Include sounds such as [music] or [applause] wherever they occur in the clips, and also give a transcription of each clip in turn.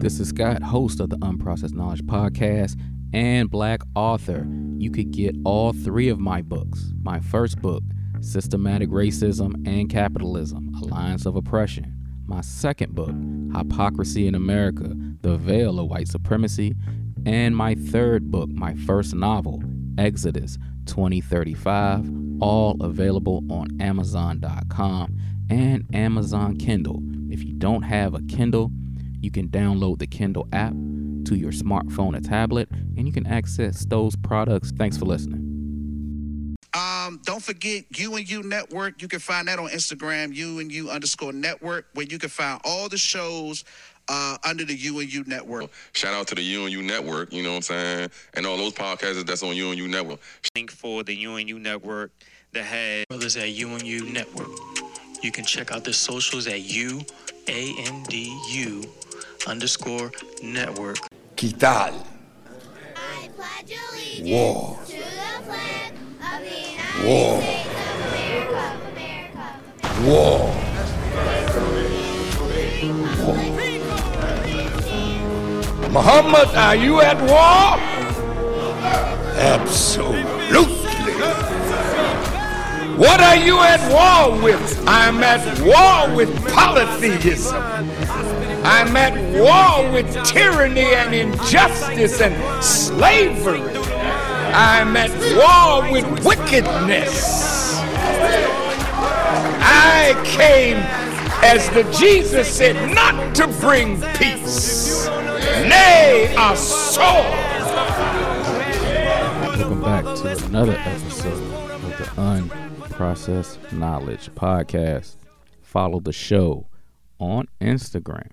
This is Scott, host of the Unprocessed Knowledge Podcast and Black author. You could get all three of my books. My first book, Systematic Racism and Capitalism Alliance of Oppression. My second book, Hypocrisy in America The Veil of White Supremacy. And my third book, my first novel, Exodus 2035, all available on Amazon.com and Amazon Kindle. If you don't have a Kindle, you can download the Kindle app to your smartphone or tablet, and you can access those products. Thanks for listening. Um, don't forget You and You Network. You can find that on Instagram, You and You underscore network, where you can find all the shows uh, under the You and You Network. Shout out to the You and You Network, you know what I'm saying? And all those podcasts that's on You and You Network. link for the UNU network that has brothers at UNU Network. You can check out the socials at U A N D U underscore network. ¿Qué tal? Of War. Muhammad, are you at war? Absolutely. What are you at war with? I'm at war with polytheism. I'm at war with tyranny and injustice and slavery. I'm at war with wickedness. I came, as the Jesus said, not to bring peace, nay, a sword. Welcome back to another episode of the Unprocessed Knowledge Podcast. Follow the show on Instagram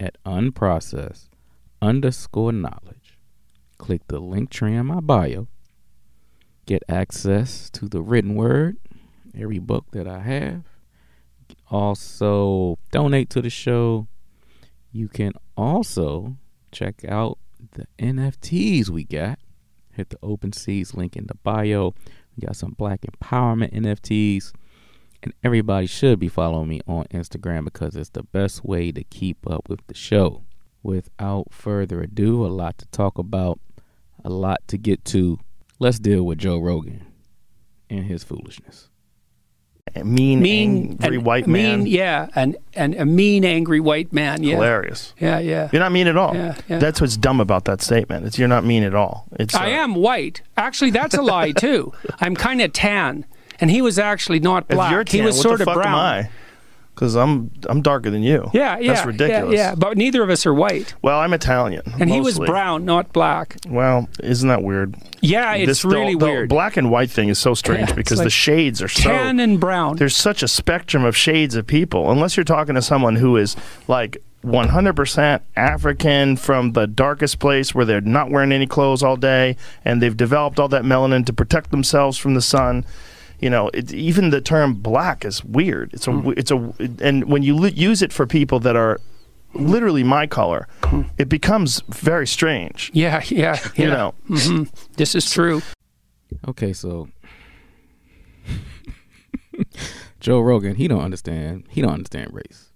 at unprocessed underscore knowledge. Click the Linktree in my bio. Get access to the written word, every book that I have. Also, donate to the show. You can also check out the NFTs we got hit the open seas link in the bio we got some black empowerment nfts and everybody should be following me on instagram because it's the best way to keep up with the show without further ado a lot to talk about a lot to get to let's deal with joe rogan and his foolishness mean, mean angry and- white man. Mean, yeah, and and a mean, angry white man. Yeah, Hilarious. yeah, yeah. You're not mean at all. Yeah, yeah. That's what's dumb about that statement. It's you're not mean at all. It's I uh, am white. Actually, that's a lie too. [laughs] I'm kind of tan, and he was actually not If black. you're he was what sort the of fuck brown. am I? Because I'm I'm darker than you. Yeah, yeah, That's ridiculous. Yeah, yeah, but neither of us are white, Well, I'm Italian. and he was brown, not black. Well, isn't that weird? Yeah, it's This- the- really the weird. black and white thing is so [laughs] strange Yeah, because the shades are so tan and brown. there's such a spectrum of shades of people. Unless you're talking to someone who is like 100% African from the darkest place where they're not wearing any clothes all day and they've developed all that melanin to protect themselves from the sun. You know, it, even the term black is weird. It's a, Hmm. it's a, and when you li- use it for people that are literally my color, it becomes very strange. yeah, yeah, yeah. You know, hmm This is true. Okay, so [laughs] Joe Rogan, he don't understand. He don't understand race.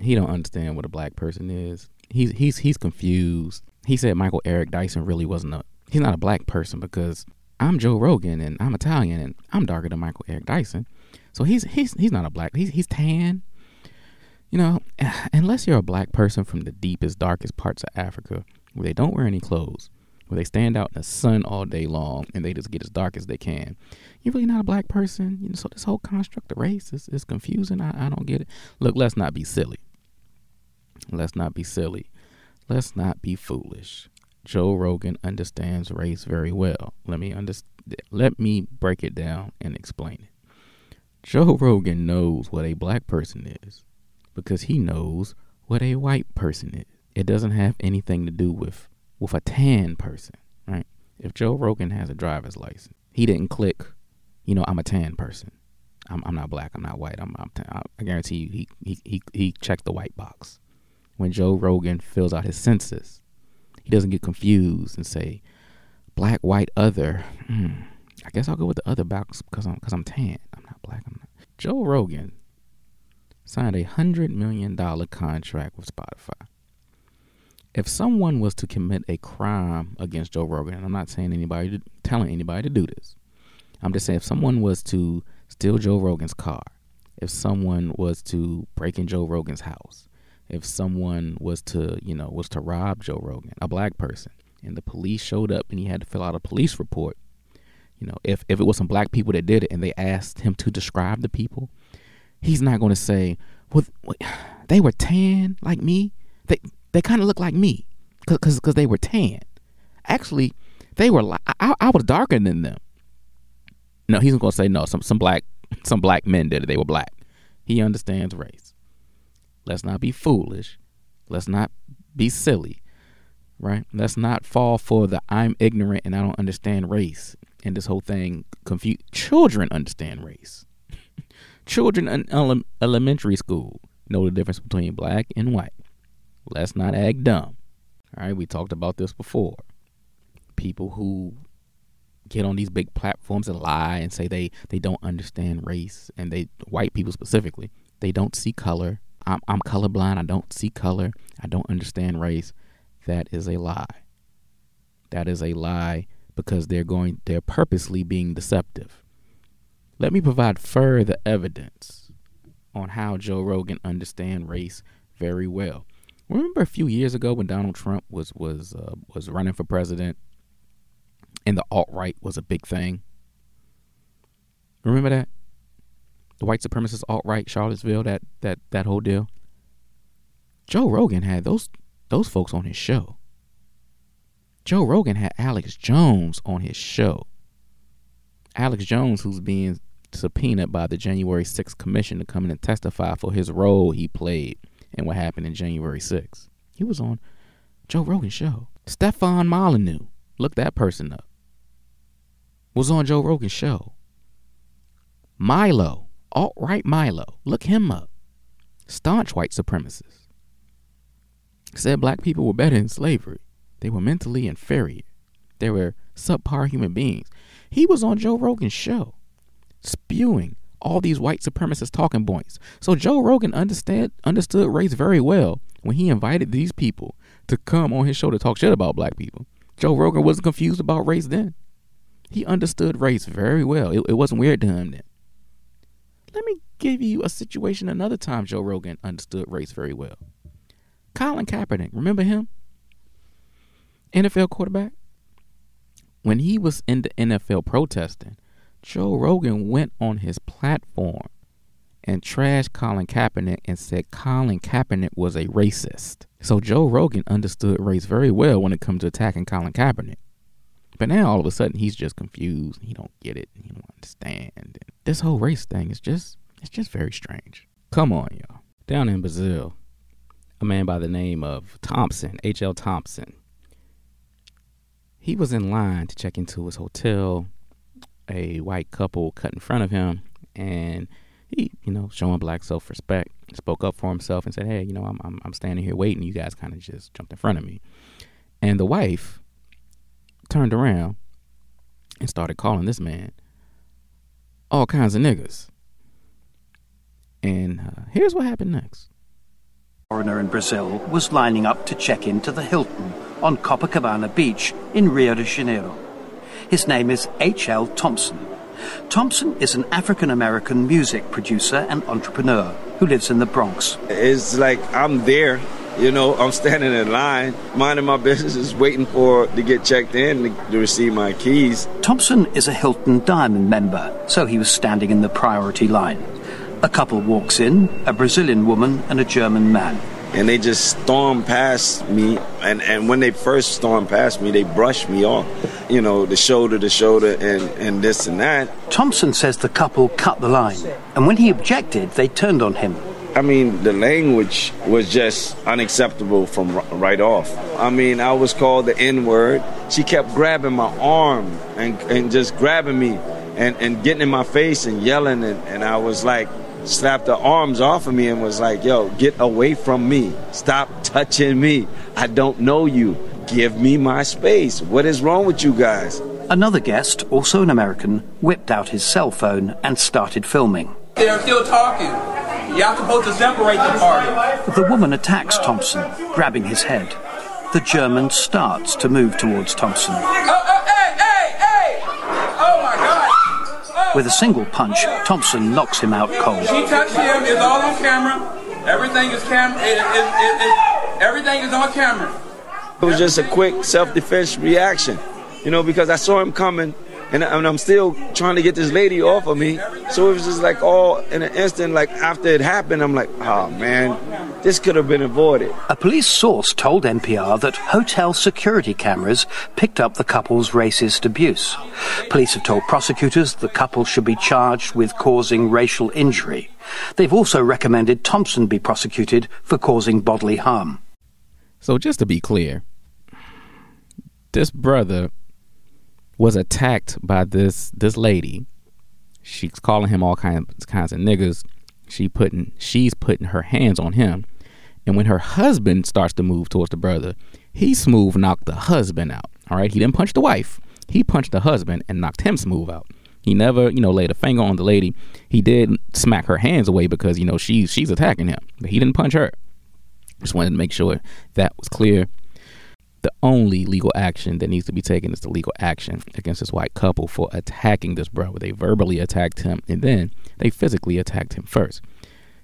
He don't understand what a black person is. He's he's he's confused. He said Michael Eric Dyson really wasn't a. He's not a black person because I'm Joe Rogan and I'm Italian and I'm darker than Michael Eric Dyson. So he's he's he's not a black. He's he's tan. You know, [sighs] unless you're a black person from the deepest, darkest parts of Africa where they don't wear any clothes, where they stand out in the sun all day long and they just get as dark as they can. You're really not a black person. You know, so this whole construct of race is, is confusing. I, I don't get it. Look, let's not be silly. Let's not be silly. Let's not be foolish. Joe Rogan understands race very well. Let me underst- let me break it down and explain it. Joe Rogan knows what a black person is because he knows what a white person is. It doesn't have anything to do with with a tan person, right? If Joe Rogan has a driver's license, he didn't click, you know, I'm a tan person. I'm, I'm not black. I'm not white. I'm, I'm tan. I guarantee you, he, he he he checked the white box. When Joe Rogan fills out his census, he doesn't get confused and say, black, white, other. Hmm, I guess I'll go with the other box because I'm because I'm tan. I'm not black. I'm not. Joe Rogan signed a hundred million dollar contract with Spotify. if someone was to commit a crime against Joe Rogan, and I'm not saying anybody telling anybody to do this. I'm just saying if someone was to steal Joe Rogan's car, if someone was to break in Joe Rogan's house, if someone was to, you know, was to rob Joe Rogan, a black person, and the police showed up and he had to fill out a police report, you know, if if it was some black people that did it and they asked him to describe the people, he's not going to say, "Well, [sighs] they were tan like me. They they kind of look like me because they were tan. Actually, they were. I, I was darker than them. No, he's going to say no. Some some black [laughs] some black men did it. They were black. He understands race. Let's not be foolish. Let's not be silly. Right? Let's not fall for the I'm ignorant and I don't understand race and this whole thing confuse children understand race. [laughs] children in ele- elementary school know the difference between black and white. Let's not act dumb. All right, we talked about this before. People who get on these big platforms and lie and say they they don't understand race and they white people specifically they don't see color. I'm I'm colorblind. I don't see color. I don't understand race. That is a lie. That is a lie because they're going they're purposely being deceptive. Let me provide further evidence on how Joe Rogan understand race very well. Remember a few years ago when Donald Trump was was uh, was running for president and the alt right was a big thing. Remember that? The white supremacist alt right, Charlottesville, that that that whole deal. Joe Rogan had those those folks on his show. Joe Rogan had Alex Jones on his show. Alex Jones, who's being subpoenaed by the January 6th Commission to come in and testify for his role he played in what happened in January 6th. He was on Joe Rogan's show. Stefan Molyneux, look that person up, was on Joe Rogan's show. Milo, alt right Milo, look him up. Staunch white supremacist. Said black people were better in slavery. They were mentally inferior. They were subpar human beings. He was on Joe Rogan's show, spewing all these white supremacist talking points. So Joe Rogan understand understood race very well when he invited these people to come on his show to talk shit about black people. Joe Rogan wasn't confused about race then. He understood race very well. It, it wasn't weird to him then. Let me give you a situation another time Joe Rogan understood race very well. Colin Kaepernick, remember him? NFL quarterback? When he was in the NFL protesting, Joe Rogan went on his platform and trashed Colin Kaepernick and said Colin Kaepernick was a racist. So Joe Rogan understood race very well when it comes to attacking Colin Kaepernick. But now all of a sudden he's just confused. He don't get it. He don't understand. And this whole race thing is just it's just very strange. Come on, y'all. Down in Brazil, a man by the name of Thompson, H.L. Thompson. He was in line to check into his hotel. A white couple cut in front of him, and he, you know, showing black self-respect, spoke up for himself and said, "Hey, you know, I'm I'm, I'm standing here waiting. You guys kind of just jumped in front of me." And the wife turned around and started calling this man all kinds of niggas. And uh, here's what happened next. foreigner in Brazil was lining up to check into the Hilton on Copacabana Beach in Rio de Janeiro. His name is H.L. Thompson. Thompson is an African American music producer and entrepreneur who lives in the Bronx. It's like I'm there, you know, I'm standing in line, minding my business, just waiting for to get checked in to, to receive my keys. Thompson is a Hilton Diamond member, so he was standing in the priority line. A couple walks in, a Brazilian woman and a German man. And they just stormed past me, and, and when they first stormed past me, they brushed me off, you know, the shoulder to shoulder and, and this and that. Thompson says the couple cut the line, and when he objected, they turned on him. I mean, the language was just unacceptable from right off. I mean, I was called the N word. She kept grabbing my arm and, and just grabbing me and, and getting in my face and yelling. And, and I was like, slapped the arms off of me and was like, yo, get away from me. Stop touching me. I don't know you. Give me my space. What is wrong with you guys? Another guest, also an American, whipped out his cell phone and started filming. They're still talking. Y'all supposed to separate the party. The woman attacks Thompson, grabbing his head. the German starts to move towards Thompson. Oh my God! Oh. With a single punch, Thompson knocks him out cold. She touched him. It's all on camera. Everything is camera. It, it, it, it, everything is on camera. It was just a quick self-defense reaction, you know, because I saw him coming, and, and I'm still trying to get this lady off of me. So it was just like all in an instant. Like after it happened, I'm like, oh man, this could have been avoided. A police source told NPR that hotel security cameras picked up the couple's racist abuse. Police have told prosecutors the couple should be charged with causing racial injury. They've also recommended Thompson be prosecuted for causing bodily harm. So just to be clear, this brother was attacked by this this lady. She's calling him all kinds kinds of niggas. She putting she's putting her hands on him. And when her husband starts to move towards the brother, he smooth knocked the husband out. All right, he didn't punch the wife. He punched the husband and knocked him smooth out. He never, you know, laid a finger on the lady. He did smack her hands away because you know she's she's attacking him, but he didn't punch her. Just wanted to make sure that was clear. The only legal action that needs to be taken is the legal action against this white couple for attacking this brother. They verbally attacked him and then they physically attacked him first.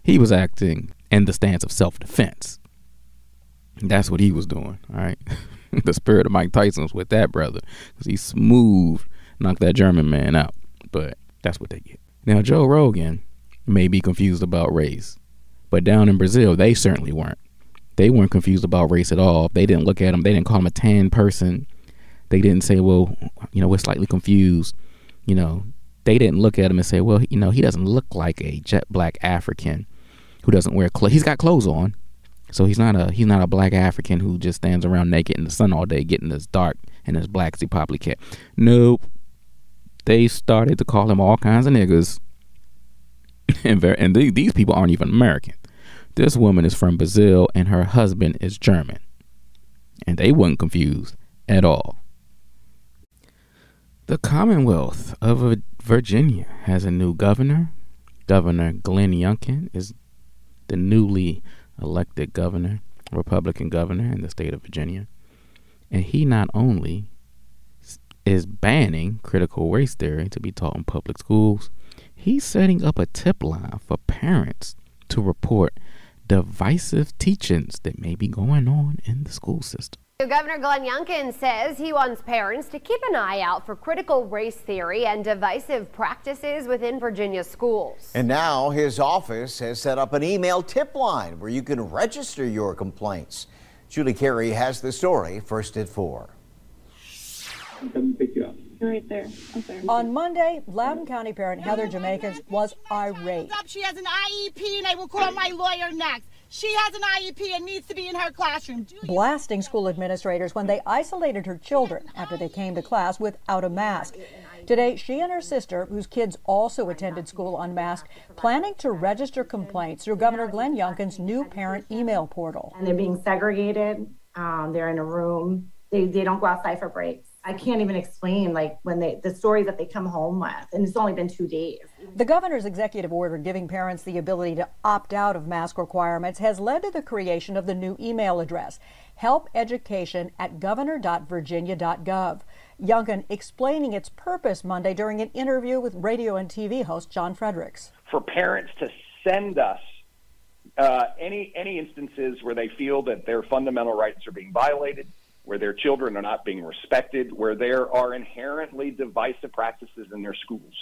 He was acting in the stance of self defense. That's what he was doing, all right? [laughs] the spirit of Mike Tyson was with that brother because he smooth knocked that German man out. But that's what they get. Now, Joe Rogan may be confused about race, but down in Brazil, they certainly weren't they weren't confused about race at all. They didn't look at him. They didn't call him a tan person. They didn't say, well, you know, we're slightly confused. You know, they didn't look at him and say, well, you know, he doesn't look like a jet black African who doesn't wear clothes. He's got clothes on, so he's not a he's not a black African who just stands around naked in the sun all day, getting as dark and as black as he probably can. Nope. They started to call him all kinds of niggas, [laughs] and very, and these people aren't even American. This woman is from Brazil and her husband is German. And they weren't confused at all. The Commonwealth of Virginia has a new governor. Governor Glenn Youngkin is the newly elected governor, Republican governor in the state of Virginia. And he not only is banning critical race theory to be taught in public schools, he's setting up a tip line for parents to report divisive teachings that may be going on in the school system. Governor Glenn Youngkin says he wants parents to keep an eye out for critical race theory and divisive practices within Virginia schools. And now his office has set up an email tip line where you can register your complaints. Julie Carey has the story first at 4. Right there. On Monday, Loudoun County parent Heather Jamaicans was irate. She has an IEP and I will call my lawyer next. She has an IEP and needs to be in her classroom. Blasting school administrators when they isolated her children after they came to class without a mask. Today, she and her sister, whose kids also attended school unmasked, planning to register complaints through Governor Glenn Youngkin's new parent email portal. And they're being segregated. Um, they're in a room. They, they don't go outside for breaks. I can't even explain like when they the stories that they come home with, and it's only been two days. The governor's executive order giving parents the ability to opt out of mask requirements has led to the creation of the new email address, helpeducation at governor.virginia.gov. Youngkin explaining its purpose Monday during an interview with radio and TV host John Fredericks. For parents to send us uh, any any instances where they feel that their fundamental rights are being violated, where their children are not being respected, where there are inherently divisive practices in their schools.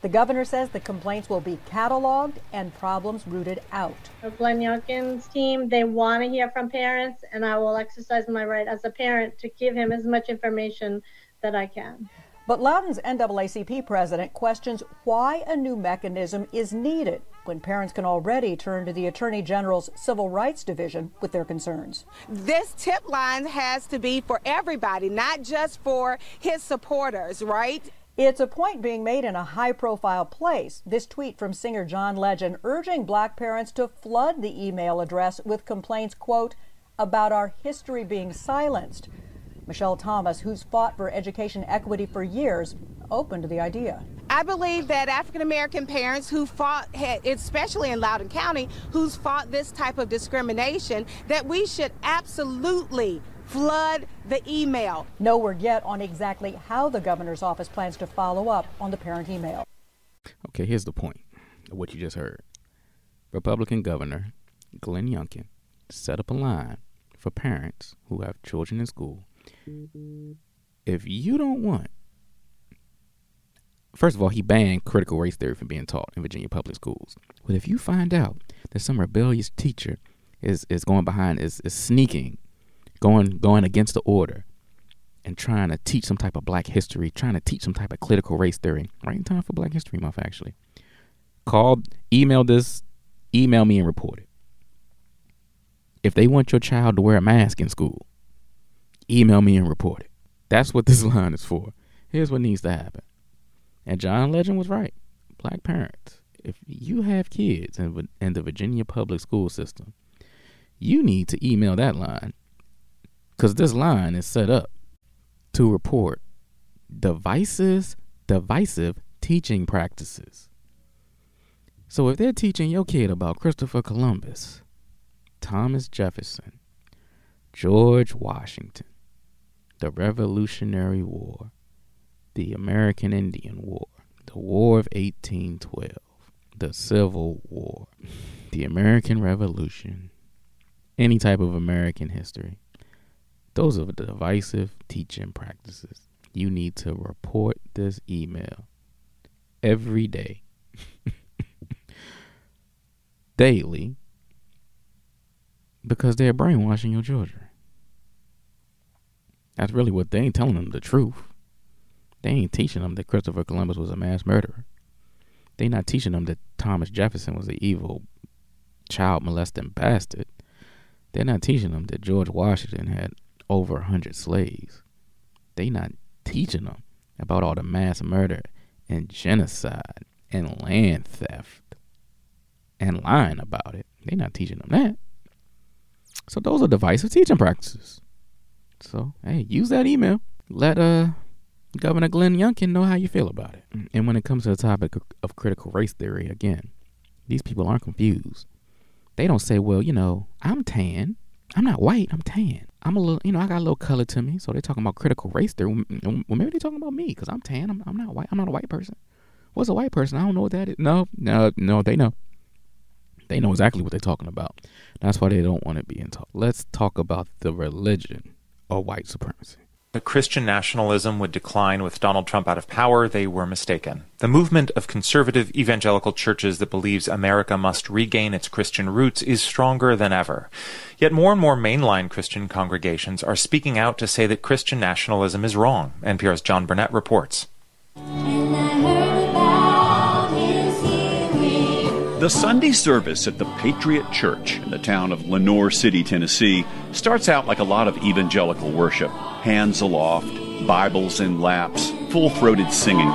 The governor says the complaints will be cataloged and problems rooted out. Glenn Youngkin's team, they want to hear from parents, and I will exercise my right as a parent to give him as much information that I can. But Loudoun's NAACP president questions why a new mechanism is needed when parents can already turn to the Attorney General's Civil Rights Division with their concerns. This tip line has to be for everybody, not just for his supporters, right? It's a point being made in a high profile place. This tweet from singer John Legend urging black parents to flood the email address with complaints, quote, about our history being silenced. Michelle Thomas, who's fought for education equity for years, open to the idea. I believe that African American parents who fought, especially in Loudoun County, who's fought this type of discrimination, that we should absolutely flood the email. No word yet on exactly how the governor's office plans to follow up on the parent email. Okay, here's the point of what you just heard. Republican Governor Glenn Youngkin set up a line for parents who have children in school. If you don't want, first of all, he banned critical race theory from being taught in Virginia public schools. But if you find out that some rebellious teacher is, is going behind, is, is sneaking, going going against the order, and trying to teach some type of black history, trying to teach some type of critical race theory, right in time for Black History Month, actually. Call, email this, email me and report it. If they want your child to wear a mask in school, email me and report it. That's what this [laughs] line is for. Here's what needs to happen. And John Legend was right. Black parents, if you have kids in, in the Virginia public school system, you need to email that line because this line is set up to report devices, divisive teaching practices. So if they're teaching your kid about Christopher Columbus, Thomas Jefferson, George Washington, the Revolutionary War, the American Indian War, the War of 1812, the Civil War, the American Revolution, any type of American history. Those are the divisive teaching practices. You need to report this email every day, [laughs] daily, because they're brainwashing your children. That's really what they ain't telling them the truth. They ain't teaching them that Christopher Columbus was a mass murderer. They not teaching them that Thomas Jefferson was an evil child molesting bastard. They're not teaching them that George Washington had over a hundred slaves. They not teaching them about all the mass murder and genocide and land theft and lying about it. They not teaching them that. So those are divisive teaching practices. So hey, use that email. Let uh Governor Glenn Youngkin know how you feel about it. And when it comes to the topic of, critical race theory, again, these people aren't confused. They don't say, well, you know, I'm tan. I'm not white. I'm tan. I'm a little, you know, I got a little color to me. So they're talking about critical race theory. Well, maybe they're talking about me because I'm tan. I'm, I'm not white. I'm not a white person. What's a white person? I don't know what that is. No, no, no, they know. They know exactly what they're talking about. That's why they don't want to be in taught. Let's talk about the religion of white supremacy. The Christian nationalism would decline with Donald Trump out of power, they were mistaken. The movement of conservative evangelical churches that believes America must regain its Christian roots is stronger than ever. Yet more and more mainline Christian congregations are speaking out to say that Christian nationalism is wrong. NPR's John Burnett reports. The Sunday service at the Patriot Church in the town of Lenoir City, Tennessee, starts out like a lot of evangelical worship hands aloft, Bibles in laps, full throated singing.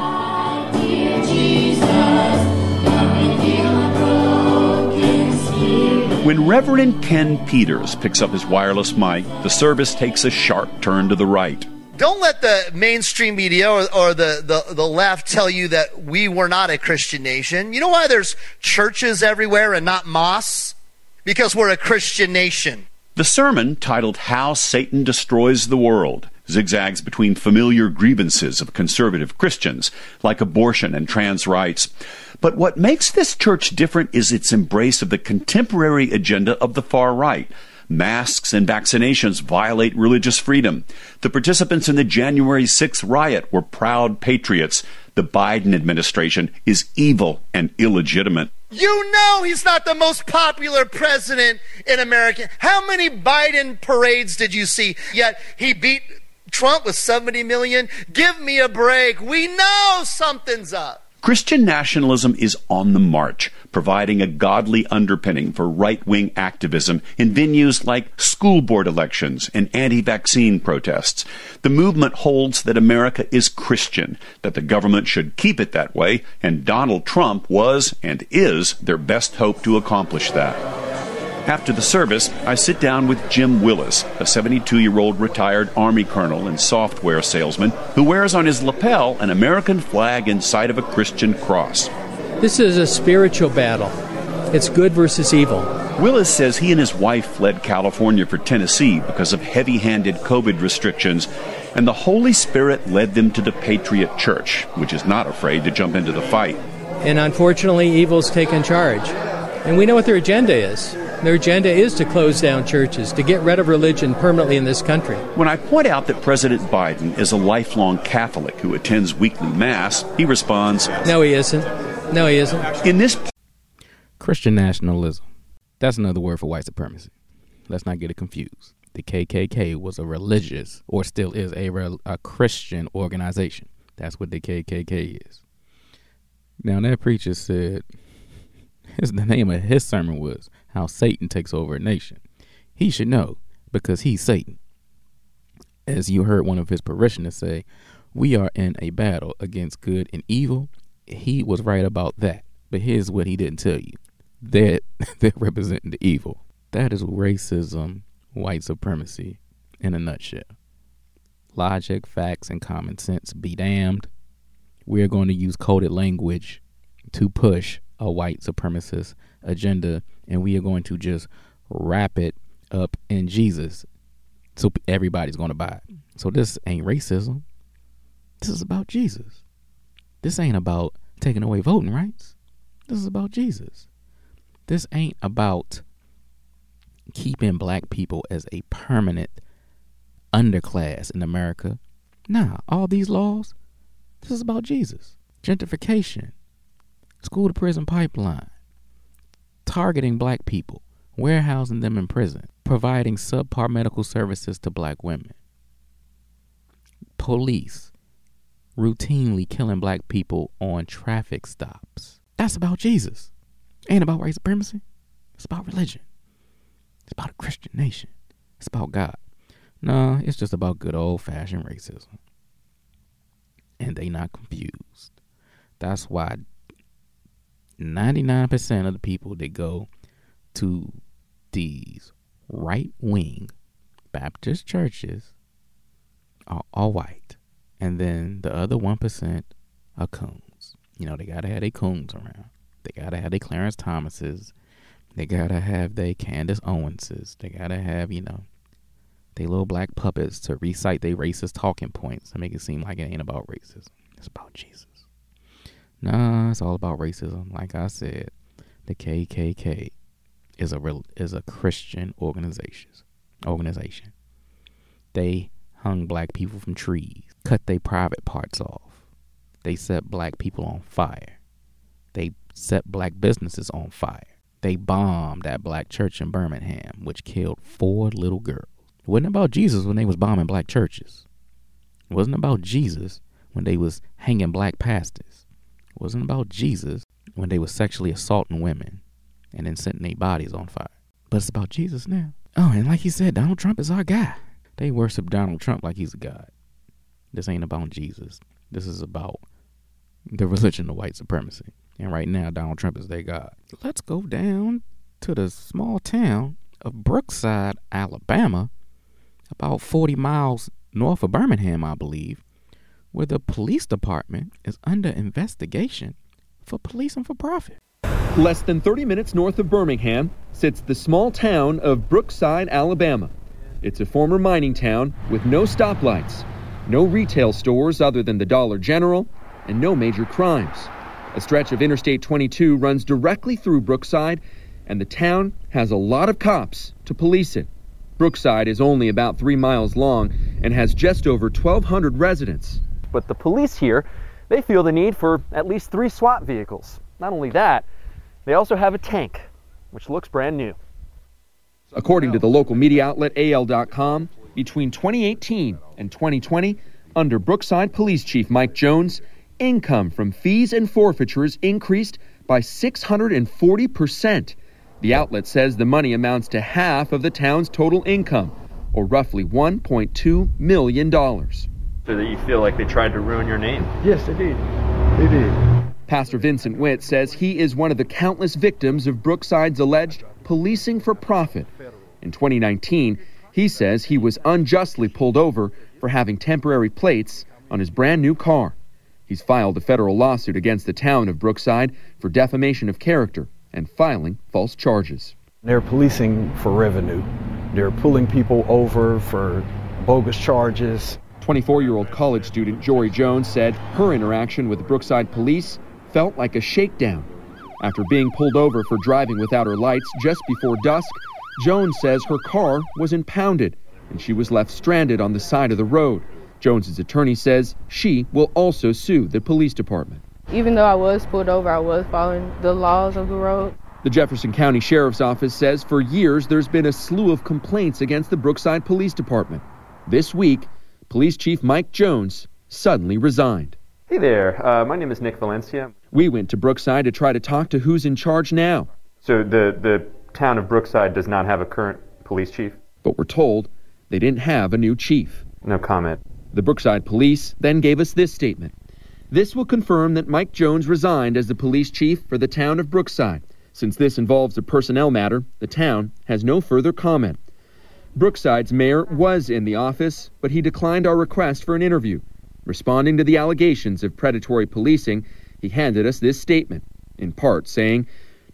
When Reverend Ken Peters picks up his wireless mic, the service takes a sharp turn to the right. Don't let the mainstream media or, or, the, the, the left tell you that we were not a Christian nation. You know why there's churches everywhere and not mosques? Because we're a Christian nation. The sermon, titled How Satan Destroys the World, zigzags between familiar grievances of conservative Christians, like abortion and trans rights. But what makes this church different is its embrace of the contemporary agenda of the far right. Masks and vaccinations violate religious freedom. The participants in the January 6th riot were proud patriots. The Biden administration is evil and illegitimate. You know he's not the most popular president in America. How many Biden parades did you see? Yet he beat Trump with 70 million. Give me a break. We know something's up. Christian nationalism is on the march, providing a godly underpinning for right wing activism in venues like school board elections and anti vaccine protests. The movement holds that America is Christian, that the government should keep it that way, and Donald Trump was and is their best hope to accomplish that. After the service, I sit down with Jim Willis, a 72 year old retired Army colonel and software salesman who wears on his lapel an American flag inside of a Christian cross. This is a spiritual battle. It's good versus evil. Willis says he and his wife fled California for Tennessee because of heavy handed COVID restrictions, and the Holy Spirit led them to the Patriot Church, which is not afraid to jump into the fight. And unfortunately, evil's taken charge. And we know what their agenda is. Their agenda is to close down churches, to get rid of religion permanently in this country. When I point out that President Biden is a lifelong Catholic who attends weekly Mass, he responds, No, he isn't. No, he isn't. In this Christian nationalism. That's another word for white supremacy. Let's not get it confused. The KKK was a religious, or still is a, rel- a Christian organization. That's what the KKK is. Now that preacher said, his, the name of his sermon was "How Satan Takes Over a Nation." He should know because he's Satan. As you heard one of his parishioners say, we are in a battle against good and evil. He was right about that, but here's what he didn't tell you: that [laughs] they're representing the evil. That is racism, white supremacy, in a nutshell. Logic, facts, and common sense be damned. We're going to use coded language to push a white supremacist agenda, and we are going to just wrap it up in Jesus so everybody's going to buy it. So this ain't racism. This is about Jesus. This ain't about taking away voting rights. This is about Jesus. This ain't about keeping black people as a permanent underclass in America. Nah, all these laws, this is about Jesus. Gentrification, school to prison pipeline, targeting black people, warehousing them in prison, providing subpar medical services to black women, police routinely killing black people on traffic stops. That's about Jesus. Ain't about white supremacy. It's about religion. It's about a Christian nation. It's about God. No, it's just about good old fashioned racism. And they not confused. That's why 99% of the people that go to these right wing Baptist churches are all white. And then the other 1% are coons. You know, they got to have their coons around. They got to have their Clarence Thomases. They got to have their Candace Owenses. They got to have, you know, they little black puppets to recite their racist talking points to make it seem like it ain't about racism. It's about Jesus. Nah, it's all about racism. Like I said, the KKK is a real, is a Christian organization. Organization. They hung black people from trees, cut their private parts off. They set black people on fire. They set black businesses on fire. They bombed that black church in Birmingham, which killed four little girls. It wasn't about Jesus when they was bombing black churches. It wasn't about Jesus when they was hanging black pastors. Wasn't about Jesus when they was sexually assaulting women and then setting their bodies on fire. But it's about Jesus now. Oh, and like he said, Donald Trump is our guy. They worship Donald Trump like he's a god. This ain't about Jesus. This is about the religion of white supremacy. And right now, Donald Trump is their god. Let's go down to the small town of Brookside, Alabama, about 40 miles north of Birmingham, I believe, where the police department is under investigation for policing for profit. Less than 30 minutes north of Birmingham sits the small town of Brookside, Alabama. It's a former mining town with no stoplights, no retail stores other than the Dollar General, and no major crimes. A stretch of Interstate 22 runs directly through Brookside, and the town has a lot of cops to police it. Brookside is only about three miles long and has just over 1,200 residents. But the police here, they feel the need for at least three SWAT vehicles. Not only that, they also have a tank, which looks brand new. According to the local media outlet AL.com, between 2018 and 2020, under Brookside Police Chief Mike Jones, income from fees and forfeitures increased by 640%. The outlet says the money amounts to half of the town's total income, or roughly $1.2 million. So that you feel like they tried to ruin your name? Yes, they did. They did. Pastor Vincent Witt says he is one of the countless victims of Brookside's alleged policing for profit. In 2019, he says he was unjustly pulled over for having temporary plates on his brand new car. He's filed a federal lawsuit against the town of Brookside for defamation of character and filing false charges. They're policing for revenue. They're pulling people over for bogus charges. 24 year old college student Jory Jones said her interaction with Brookside police felt like a shakedown. After being pulled over for driving without her lights just before dusk, Jones says her car was impounded and she was left stranded on the side of the road. Jones's attorney says she will also sue the police department. Even though I was pulled over, I was following the laws of the road. The Jefferson County Sheriff's Office says for years there's been a slew of complaints against the Brookside Police Department. This week, Police Chief Mike Jones suddenly resigned. Hey there, uh, my name is Nick Valencia. We went to Brookside to try to talk to who's in charge now. So the, the town of Brookside does not have a current police chief? But we're told they didn't have a new chief. No comment. The Brookside Police then gave us this statement. This will confirm that Mike Jones resigned as the police chief for the town of Brookside. Since this involves a personnel matter, the town has no further comment. Brookside's mayor was in the office, but he declined our request for an interview. Responding to the allegations of predatory policing, he handed us this statement, in part saying,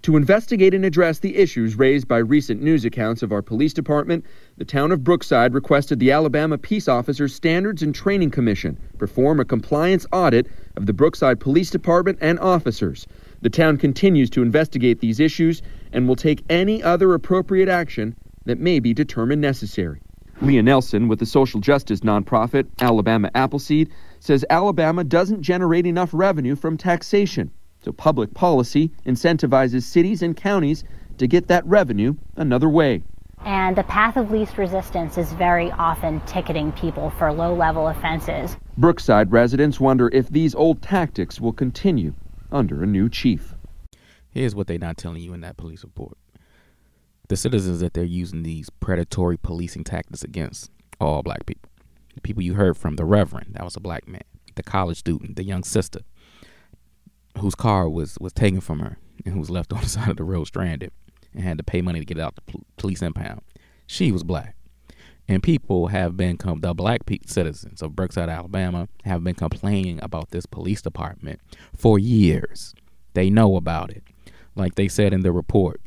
to investigate and address the issues raised by recent news accounts of our police department, the town of Brookside requested the Alabama Peace Officers Standards and Training Commission perform a compliance audit of the Brookside Police Department and officers. The town continues to investigate these issues and will take any other appropriate action that may be determined necessary. Leah Nelson with the social justice nonprofit Alabama Appleseed says Alabama doesn't generate enough revenue from taxation. So public policy incentivizes cities and counties to get that revenue another way. And the path of least resistance is very often ticketing people for low level offenses. Brookside residents wonder if these old tactics will continue under a new chief. Here's what they're not telling you in that police report the citizens that they're using these predatory policing tactics against all black people. The people you heard from, the Reverend, that was a black man, the college student, the young sister, whose car was was taken from her and who was left [laughs] on the side of the road stranded and had to pay money to get out the police impound. She was black. And people have been, com- the black pe- citizens of Brookside, Alabama, have been complaining about this police department for years. They know about it. Like they said in the report,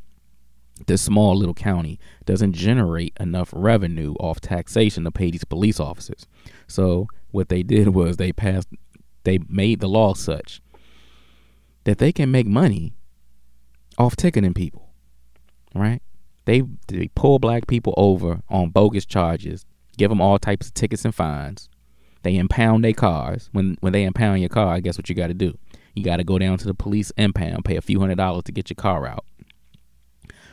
this small little county doesn't generate enough revenue off taxation to pay these police officers. So what they did [laughs] was they passed, they made the law such that they can make money off ticketing people, right? They they pull black people over on bogus charges, give them all types of tickets and fines. They impound their cars. When when they impound your car, guess what you got to do? You got to go down to the police impound, pay a few hundred dollars to get your car out.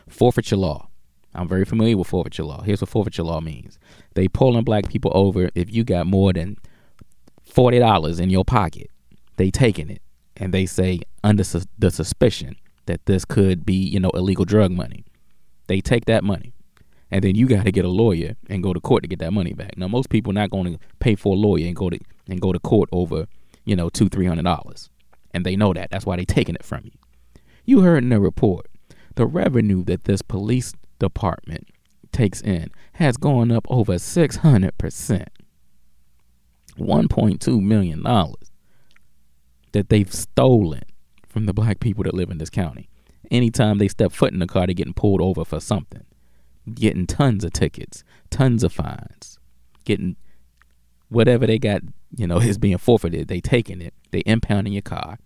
Forfeiture law. I'm very familiar with forfeiture law. Here's what forfeiture law means. They pulling black people over if you got more than forty dollars in your pocket. They taking it and they say under sus- the suspicion that this could be, you know, illegal drug money. They take that money, and then you got to get a lawyer and go to court to get that money back. Now, most people not going to pay for a lawyer and go to and go to court over, you know, two three hundred dollars, and they know that. That's why they taking it from you. You heard in the report the revenue that this police department takes in has gone up over six hundred percent. One point two million dollars that they've stolen from the black people that live in this county. Anytime they step foot in the car, they're getting pulled over for something, getting tons of tickets, tons of fines, getting whatever they got, you know, [laughs] is being forfeited. They taking it, they impounding your car,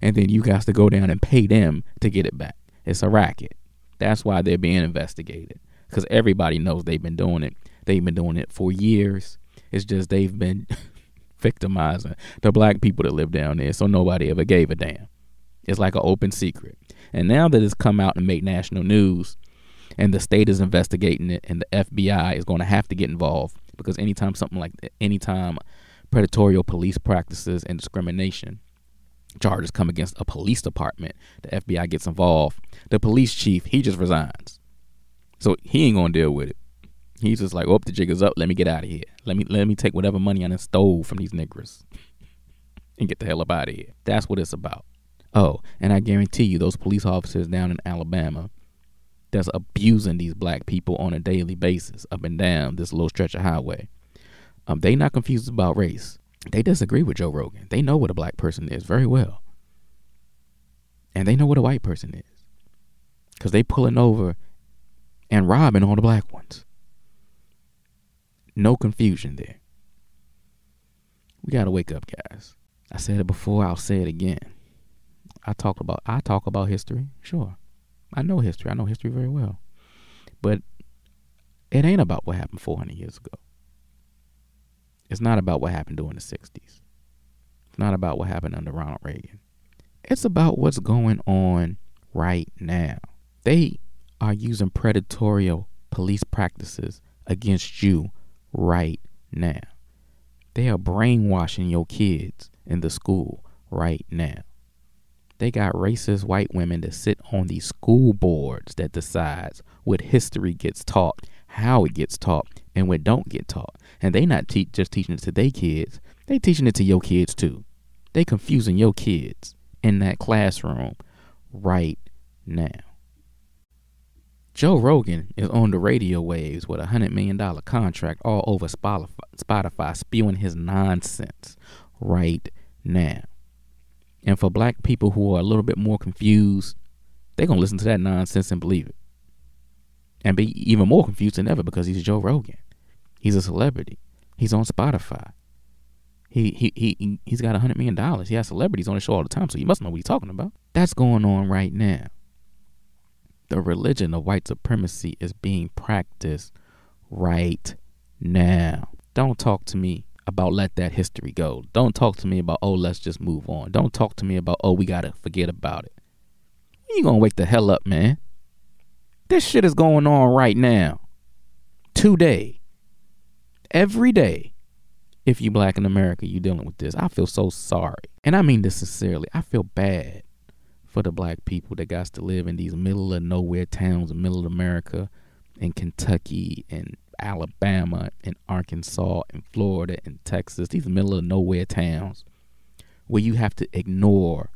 and then you guys to go down and pay them to get it back. It's a racket. That's why they're being investigated because everybody knows they've been doing it. They've been doing it for years. It's just they've been [laughs] victimizing the black people that live down there, so nobody ever gave a damn. It's like an open secret. And now that it's come out and made national news, and the state is investigating it, and the FBI is going to have to get involved because anytime something like that, anytime predatory police practices and discrimination charges come against a police department, the FBI gets involved. The police chief he just resigns, so he ain't gonna deal with it. He's just like, "Oh, the jig is up. Let me get out of here. Let me let me take whatever money I stole from these niggers and get the hell up out of here." That's what it's about. Oh, and I guarantee you, those police officers down in Alabama that's abusing these black people on a daily basis up and down this little stretch of highway, um, they not confused about race. They disagree with Joe Rogan. They know what a black person is very well, and they know what a white person is, because they pulling over and robbing all the black ones. No confusion there. We gotta wake up, guys. I said it before, I'll say it again. I talk about I talk about history, sure. I know history. I know history very well. But it ain't about what happened 400 years ago. It's not about what happened during the 60s. It's not about what happened under Ronald Reagan. It's about what's going on right now. They are using predatory police practices against you right now. They are brainwashing your kids in the school right now. They got racist white women that sit on these school boards that decides what history gets taught, how it gets taught, and what don't get taught. And they not te- just teaching it to their kids, they teaching it to your kids too. They confusing your kids in that classroom right now. Joe Rogan is on the radio waves with a hundred million dollar contract all over Spotify, spewing his nonsense right now. And for black people who are a little bit more confused, they're gonna listen to that nonsense and believe it, and be even more confused than ever because he's Joe Rogan. He's a celebrity. He's on Spotify. He he he he's got a hundred million dollars. He has celebrities on his show all the time, so he must know what he's talking about. That's going on right now the religion of white supremacy is being practiced right now. Don't talk to me about let that history go. Don't talk to me about oh let's just move on. Don't talk to me about oh we gotta forget about it. You gonna wake the hell up, man. This shit is going on right now. Today. Every day. If you black in America, you dealing with this. I feel so sorry. And I mean this sincerely. I feel bad for the black people that got to live in these middle of nowhere towns in middle of America, in Kentucky and Alabama and Arkansas and Florida and Texas, these middle of nowhere towns where you have to ignore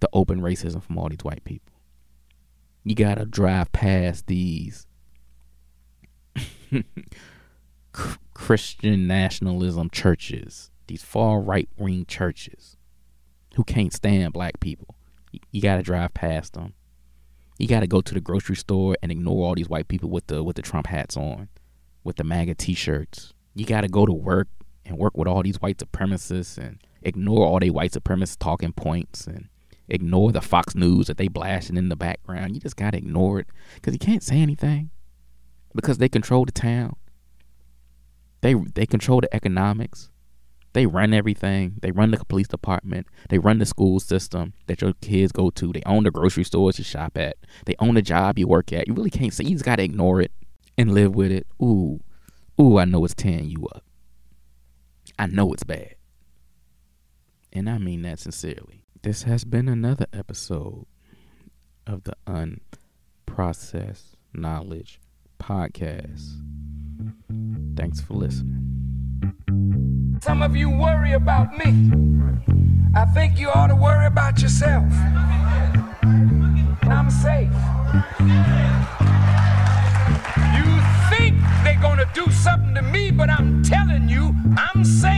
the open racism from all these white people. You gotta drive past these [laughs] Christian nationalism churches, these far right wing churches who can't stand black people you got to drive past them. You got to go to the grocery store and ignore all these white people with the with the Trump hats on, with the MAGA T-shirts. You got to go to work and work with all these white supremacists and ignore all their white supremacist talking points and ignore the Fox News that they blasting in the background. You just got to ignore it because you can't say anything because they control the town. They they control the economics. They run everything. They run the police department. They run the school system that your kids go to. They own the grocery stores you shop at. They own the job you work at. You really can't say. You just gotta ignore it and live with it. Ooh, ooh, I know it's tearing you up. I know it's bad, and I mean that sincerely. This has been another episode of the Unprocessed Knowledge Podcast. Thanks for listening. Some of you worry about me. I think you ought to worry about yourself. I'm safe. You think they're going to do something to me, but I'm telling you, I'm safe.